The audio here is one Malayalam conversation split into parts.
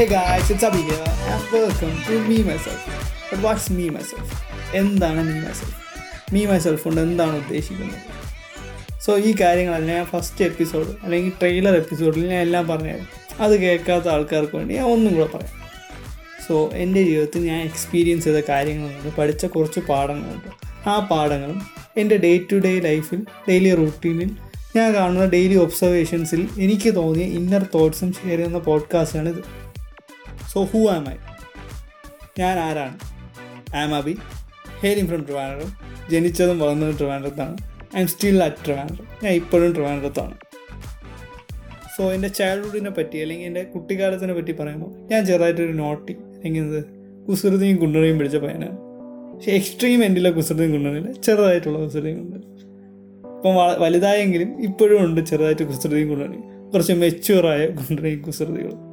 It's Abi welcome to me myself what's me myself എന്താണ് മീ മൈസെൽഫ് മീ മൈസെൽഫ് കൊണ്ട് എന്താണ് ഉദ്ദേശിക്കുന്നത്? സോ ഈ കാര്യങ്ങളല്ല ഞാൻ ഫസ്റ്റ് എപ്പിസോഡ് അല്ലെങ്കിൽ ട്രെയിലർ എപ്പിസോഡിൽ ഞാൻ എല്ലാം പറഞ്ഞു അത് കേൾക്കാത്ത ആൾക്കാർക്ക് വേണ്ടി ഞാൻ ഒന്നും കൂടെ പറയാം. സോ എന്റെ ജീവിതത്തിൽ ഞാൻ എക്സ്പീരിയൻസ് ചെയ്ത കാര്യങ്ങളുണ്ട് പഠിച്ച കുറച്ച് പാഠങ്ങളുണ്ട്. ആ പാഠങ്ങളും എന്റെ ഡേ ടു ഡേ ലൈഫിൽ ഡെയിലി റൂട്ടീനിൽ ഞാൻ കാണുന്ന ഡെയിലി ഒബ്സർവേഷൻസിൽ എനിക്ക് തോന്നിയ ഇന്നർ തോട്ട്സും ഷെയർ ചെയ്യുന്ന പോഡ്കാസ്റ്റാണ് ഇത് സോ ഹൂ ആം ഐ ഞാൻ ആരാണ്? ആം അബി ഹേരിങ് ഫ്രം ട്രിവാൻഡ്രം ജനിച്ചതും വളർന്നതും ട്രിവാൻഡ്രത്താണ് I'm still at Trivandrum ഞാൻ ഇപ്പോഴും ട്രിവാൻഡ്രത്താണ് സോ എന്റെ ചൈൽഡ്ഹുഡിനെ പറ്റി അല്ലെങ്കിൽ എന്റെ കുട്ടിക്കാലത്തിനെ പറ്റി പറയുമ്പോൾ ഞാൻ ചെറുതായിട്ടൊരു നോട്ടി അല്ലെങ്കിൽ എന്ത് കുസൃതിയും കുണ്ടറിയും പിടിച്ച പയ്യനാണ്. പക്ഷേ എക്സ്ട്രീം എൻഡിലെ കുസൃതിയും കുണ്ടണിയില്ല ചെറുതായിട്ടുള്ള കുസൃതിയും കുണ്ടണി ഇപ്പം വലുതായെങ്കിലും ഇപ്പോഴും ഉണ്ട് ചെറുതായിട്ട് കുസൃതിയും കുണ്ടറിയും കുറച്ച് മെച്യൂറായ കുണ്ടറിയും കുസൃതികളും.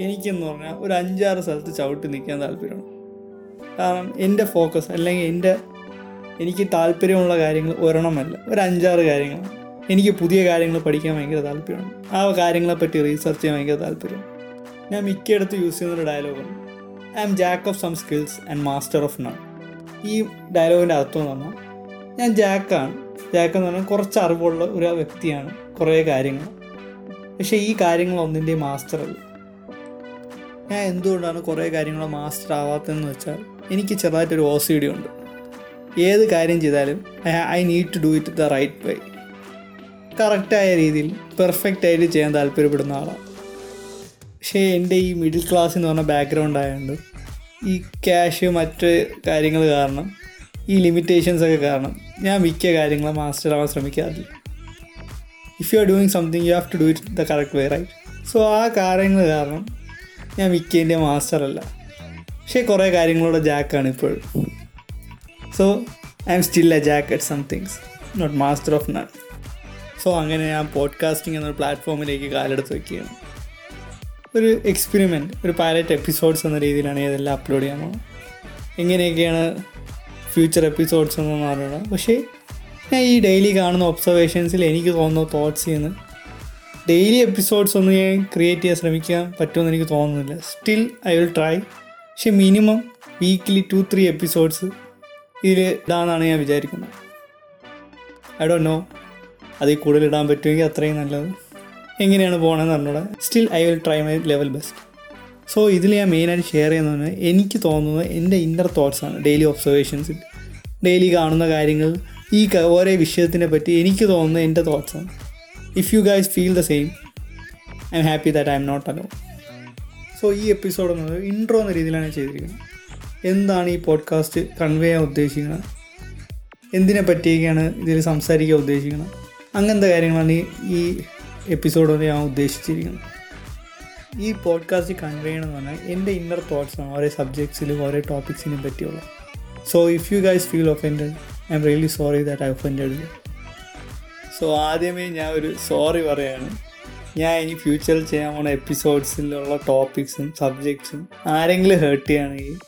എനിക്കെന്ന് പറഞ്ഞാൽ ഒരു അഞ്ചാറ് സ്ഥലത്ത് ചവിട്ടി നിൽക്കാൻ താല്പര്യമാണ്. കാരണം എന്റെ ഫോക്കസ് അല്ലെങ്കിൽ എന്റെ എനിക്ക് താല്പര്യമുള്ള കാര്യങ്ങൾ ഒരെണ്ണമല്ല ഒരു അഞ്ചാറ് കാര്യങ്ങൾ. എനിക്ക് പുതിയ കാര്യങ്ങൾ പഠിക്കാൻ ഭയങ്കര താല്പര്യമാണ്. ആ കാര്യങ്ങളെപ്പറ്റി റീസർച്ച് ചെയ്യാൻ ഭയങ്കര താല്പര്യം ഞാൻ മിക്കയിടത്ത് യൂസ് ചെയ്യുന്നൊരു ഡയലോഗാണ് I am jack of some skills and master of none ഈ ഡയലോഗിന്റെ അർത്ഥം എന്ന് പറഞ്ഞാൽ ഞാൻ ജാക്കാണ് ജാക്ക് എന്ന് പറഞ്ഞാൽ കുറച്ച് അറിവുള്ള ഒരു വ്യക്തിയാണ് കുറേ കാര്യങ്ങൾ. പക്ഷേ ഈ കാര്യങ്ങൾ മാസ്റ്റർ അല്ല. ഞാൻ എന്തുകൊണ്ടാണ് കുറേ കാര്യങ്ങൾ മാസ്റ്റർ ആവാത്തതെന്ന് വെച്ചാൽ എനിക്ക് ചെറുതായിട്ടൊരു ഓ സി ഡി ഉണ്ട്. ഏത് കാര്യം ചെയ്താലും I need to do it the right way കറക്റ്റായ രീതിയിൽ പെർഫെക്റ്റ് ആയിട്ട് ചെയ്യാൻ താല്പര്യപ്പെടുന്ന ആളാണ്. പക്ഷേ എന്റെ ഈ മിഡിൽ ക്ലാസ് എന്ന് പറഞ്ഞ ബാക്ക്ഗ്രൗണ്ട് ആയതുകൊണ്ട് ഈ ക്യാഷ് മറ്റ് കാര്യങ്ങൾ കാരണം ഈ ലിമിറ്റേഷൻസ് ഒക്കെ കാരണം ഞാൻ മിക്ക കാര്യങ്ങളും മാസ്റ്റർ ആവാൻ ശ്രമിക്കാറില്ല. If you are doing something you have to do it the correct way right so ആ കാര്യങ്ങൾ കാരണം ഞാൻ മിക്കതിന്റെ മാസ്റ്ററല്ല. പക്ഷേ കുറേ കാര്യങ്ങളുടെ ജാക്കാണ് ഇപ്പോൾ. So I'm still a jack at somethings not master of none so അങ്ങനെ ഞാൻ പോഡ്കാസ്റ്റിംഗ് എന്നൊരു പ്ലാറ്റ്ഫോമിലേക്ക് കാലെടുത്ത് വയ്ക്കുകയാണ് ഒരു എക്സ്പെരിമെന്റ് ഒരു പൈലറ്റ് എപ്പിസോഡ്സ് എന്ന രീതിയിലാണ് ഇതെല്ലാം അപ്ലോഡ് ചെയ്യാൻ പോകുന്നത്. എങ്ങനെയൊക്കെയാണ് ഫ്യൂച്ചർ എപ്പിസോഡ്സ് എന്നൊന്നും അറിയണം പക്ഷേ ഞാൻ ഈ ഡെയിലി കാണുന്ന ഒബ്സർവേഷൻസിൽ എനിക്ക് തോന്നുന്ന തോട്ട്സ് ചെയ്യുന്ന ഡെയിലി എപ്പിസോഡ്സ് ഒന്നും ഞാൻ ക്രിയേറ്റ് ചെയ്യാൻ ശ്രമിക്കാൻ പറ്റുമെന്ന് എനിക്ക് തോന്നുന്നില്ല. സ്റ്റിൽ ഐ വിൽ ട്രൈ പക്ഷേ minimum weekly two three episodes ഇതിൽ ഇടാന്നാണ് ഞാൻ വിചാരിക്കുന്നത്. ഐ ഡോ നോ അതിൽ കൂടുതൽ ഇടാൻ പറ്റുമെങ്കിൽ അത്രയും നല്ലത്. എങ്ങനെയാണ് പോകണമെന്ന് പറഞ്ഞൂടെ still I will try my level best so ഇതിൽ ഞാൻ മെയിനായിട്ട് ഷെയർ ചെയ്യുന്നത് എനിക്ക് തോന്നുന്നത് എന്റെ ഇന്നർ തോട്ട്സാണ് ഡെയിലി ഒബ്സർവേഷൻസിൽ ഡെയിലി കാണുന്ന കാര്യങ്ങൾ ഈ ഓരോ വിഷയത്തിനെ പറ്റി എനിക്ക് തോന്നുന്ന എന്റെ തോട്ട്സാണ് if you guys feel the same I'm happy that I'm not alone so ഈ എപ്പിസോഡ് എന്നത് ഇൻട്രോ എന്ന രീതിയിലാണ് ചെയ്തിരിക്കുന്നത്. എന്താണ് ഈ പോഡ്കാസ്റ്റ് കൺവേ ചെയ്യാൻ ഉദ്ദേശിക്കുന്നത്? എന്തിനെ പറ്റിയൊക്കെയാണ് ഇതിൽ സംസാരിക്കാൻ ഉദ്ദേശിക്കുന്നത്? അങ്ങനത്തെ കാര്യങ്ങളാണ് ഈ ഈ എപ്പിസോഡ് കൊണ്ട് ഞാൻ ഉദ്ദേശിച്ചിരിക്കുന്നത്. ഈ പോഡ്കാസ്റ്റ് കൺവേ ചെയ്യണമെന്ന് പറഞ്ഞാൽ എന്റെ ഇന്നർ തോട്ട്സാണ് ഓരോ സബ്ജക്ട്സിലും ഓരോ ടോപ്പിക്സിനെയും പറ്റിയുള്ള. So if you guys feel offended I'm really sorry that I offended you so ആദ്യമേ ഞാൻ ഒരു സോറി പറയാണ്. ഞാൻ ഇനി ഫ്യൂച്ചറിൽ ചെയ്യാൻ പോണ എപ്പിസോഡ്സിലുള്ള ടോപ്പിക്സും സബ്ജക്ട്സും ആരെങ്കിലും ഹേർട്ട് ചെയ്യുകയാണെങ്കിൽ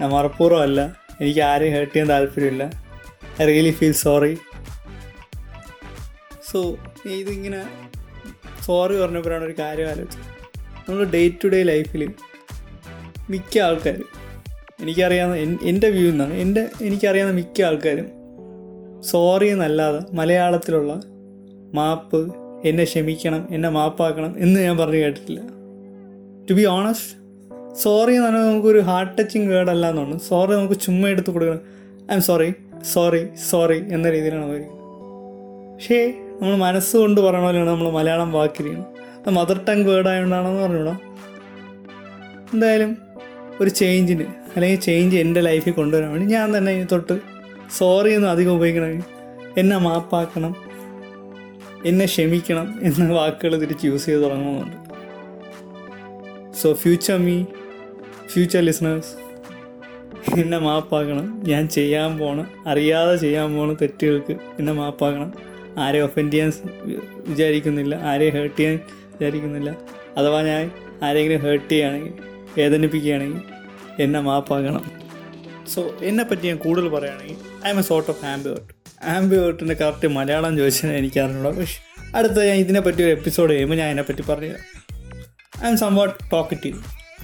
ഞാൻ മറപ്പൂർവമല്ല എനിക്ക് ആരെയും ഹേർട്ട് ചെയ്യാൻ താല്പര്യമില്ല. I really feel sorry so ഇതിങ്ങനെ സോറി പറഞ്ഞപ്പോഴാണ് ഒരു കാര്യം ആലോചിച്ചത്. നമ്മൾ ഡേ ടു ഡേ ലൈഫിൽ മിക്ക ആൾക്കാരും എനിക്കറിയാവുന്ന എൻ- എന്റെ വ്യൂ എന്നാണ് എന്റെ എനിക്കറിയാവുന്ന മിക്ക ആൾക്കാരും സോറി എന്നല്ലാതെ മലയാളത്തിലുള്ള മാപ്പ് എന്നെ ക്ഷമിക്കണം എന്നെ മാപ്പാക്കണം എന്ന് ഞാൻ പറഞ്ഞു കേട്ടിട്ടില്ല. ടു ബി ഓണസ്റ്റ് സോറി എന്ന് പറഞ്ഞാൽ നമുക്കൊരു ഹാർട്ട് ടച്ചിങ് വേർഡ് അല്ല സോറി നമുക്ക് ചുമ്മാ എടുത്ത് കൊടുക്കണം. I M sorry sorry sorry എന്ന രീതിയിലാണ് അവർ പക്ഷേ നമ്മൾ മനസ്സുകൊണ്ട് പറയണ പോലെയാണ് നമ്മൾ മലയാളം വാക്കിരിക്കുന്നത് അത് മദർ ടങ് വേർഡ് ആയതുകൊണ്ടാണെന്ന് പറഞ്ഞൂടാ എന്തായാലും ഒരു ചേഞ്ചിന് അല്ലെങ്കിൽ ചേഞ്ച് എന്റെ ലൈഫിൽ കൊണ്ടുവരാൻ വേണ്ടി ഞാൻ തന്നെ തൊട്ട് സോറി എന്ന് അധികം ഉപയോഗിക്കണമെങ്കിൽ എന്നെ മാപ്പാക്കണം എന്നെ ക്ഷമിക്കണം എന്ന വാക്കുകൾ തിരിച്ച് യൂസ് ചെയ്ത് തുടങ്ങുന്നുണ്ട്. So future me future listeners എന്നെ മാപ്പാക്കണം. ഞാൻ ചെയ്യാൻ പോണം അറിയാതെ ചെയ്യാൻ പോണ തെറ്റുകൾക്ക് എന്നെ മാപ്പാക്കണം. ആരെ ഒഫൻഡ് ചെയ്യാൻ വിചാരിക്കുന്നില്ല ആരെ ഹേർട്ട് ചെയ്യാൻ വിചാരിക്കുന്നില്ല അഥവാ ഞാൻ ആരെങ്കിലും ഹേർട്ട് ചെയ്യുകയാണെങ്കിൽ വേദനിപ്പിക്കുകയാണെങ്കിൽ എന്നെ മാപ്പാക്കണം. സോ എന്നെ പറ്റി ഞാൻ കൂടുതൽ പറയുകയാണെങ്കിൽ I'm a sort of ambivert ആംബിവേർട്ടിന്റെ correct Malayalam ചോദിച്ചാൽ എനിക്ക് പക്ഷെ അടുത്ത ഞാൻ ഇതിനെപ്പറ്റി ഒരു എപ്പിസോഡ് ചെയ്യുമ്പോൾ ഞാൻ അതിനെപ്പറ്റി പറഞ്ഞു ഐ എം സംവാട്ട് ടോക്കറ്റീവ്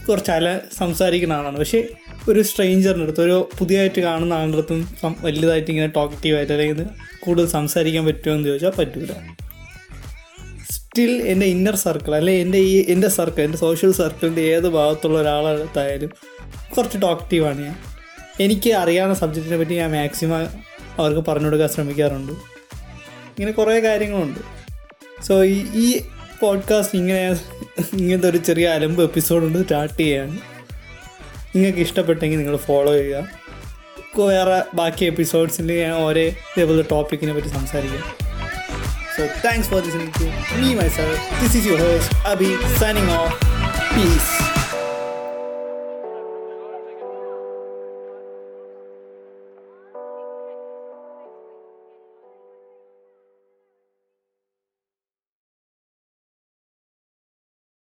കുറച്ച് അല സംസാരിക്കുന്ന ആളാണ്. പക്ഷേ ഒരു സ്ട്രേഞ്ചറിന്റെ അടുത്ത് ഒരു പുതിയതായിട്ട് കാണുന്ന ആളുടെ അടുത്തും വലുതായിട്ട് ഇങ്ങനെ ടോക്കറ്റീവായിട്ട് അല്ലെങ്കിൽ കൂടുതൽ സംസാരിക്കാൻ പറ്റുമോ എന്ന് ചോദിച്ചാൽ പറ്റൂല. സ്റ്റിൽ എന്റെ ഇന്നർ സർക്കിൾ അല്ലെ എന്റെ ഈ എന്റെ സർക്കിൾ എന്റെ സോഷ്യൽ സർക്കിളിന്റെ ഏത് ഭാഗത്തുള്ള ഒരാളെടുത്തായാലും കുറച്ച് ടോക്റ്റീവാണ് ഞാൻ. എനിക്ക് അറിയാവുന്ന സബ്ജക്റ്റിനെ പറ്റി ഞാൻ മാക്സിമം അവർക്ക് പറഞ്ഞു കൊടുക്കാൻ ശ്രമിക്കാറുണ്ട്. ഇങ്ങനെ കുറേ കാര്യങ്ങളുണ്ട്. സോ ഈ ഈ പോഡ്കാസ്റ്റ് ഇങ്ങനെ ഇങ്ങനത്തെ ഒരു ചെറിയ അലമ്പ് എപ്പിസോഡ് ഉണ്ട് സ്റ്റാർട്ട് ചെയ്യാണ്. നിങ്ങൾക്ക് ഇഷ്ടപ്പെട്ടെങ്കിൽ നിങ്ങൾ ഫോളോ ചെയ്യുക. വേറെ ബാക്കി എപ്പിസോഡ്സിൽ ഞാൻ ഓരോ ഇതേപോലെ ടോപ്പിക്കിനെ പറ്റി സംസാരിക്കാം. So thanks for this me my myself. This is your host signing off peace.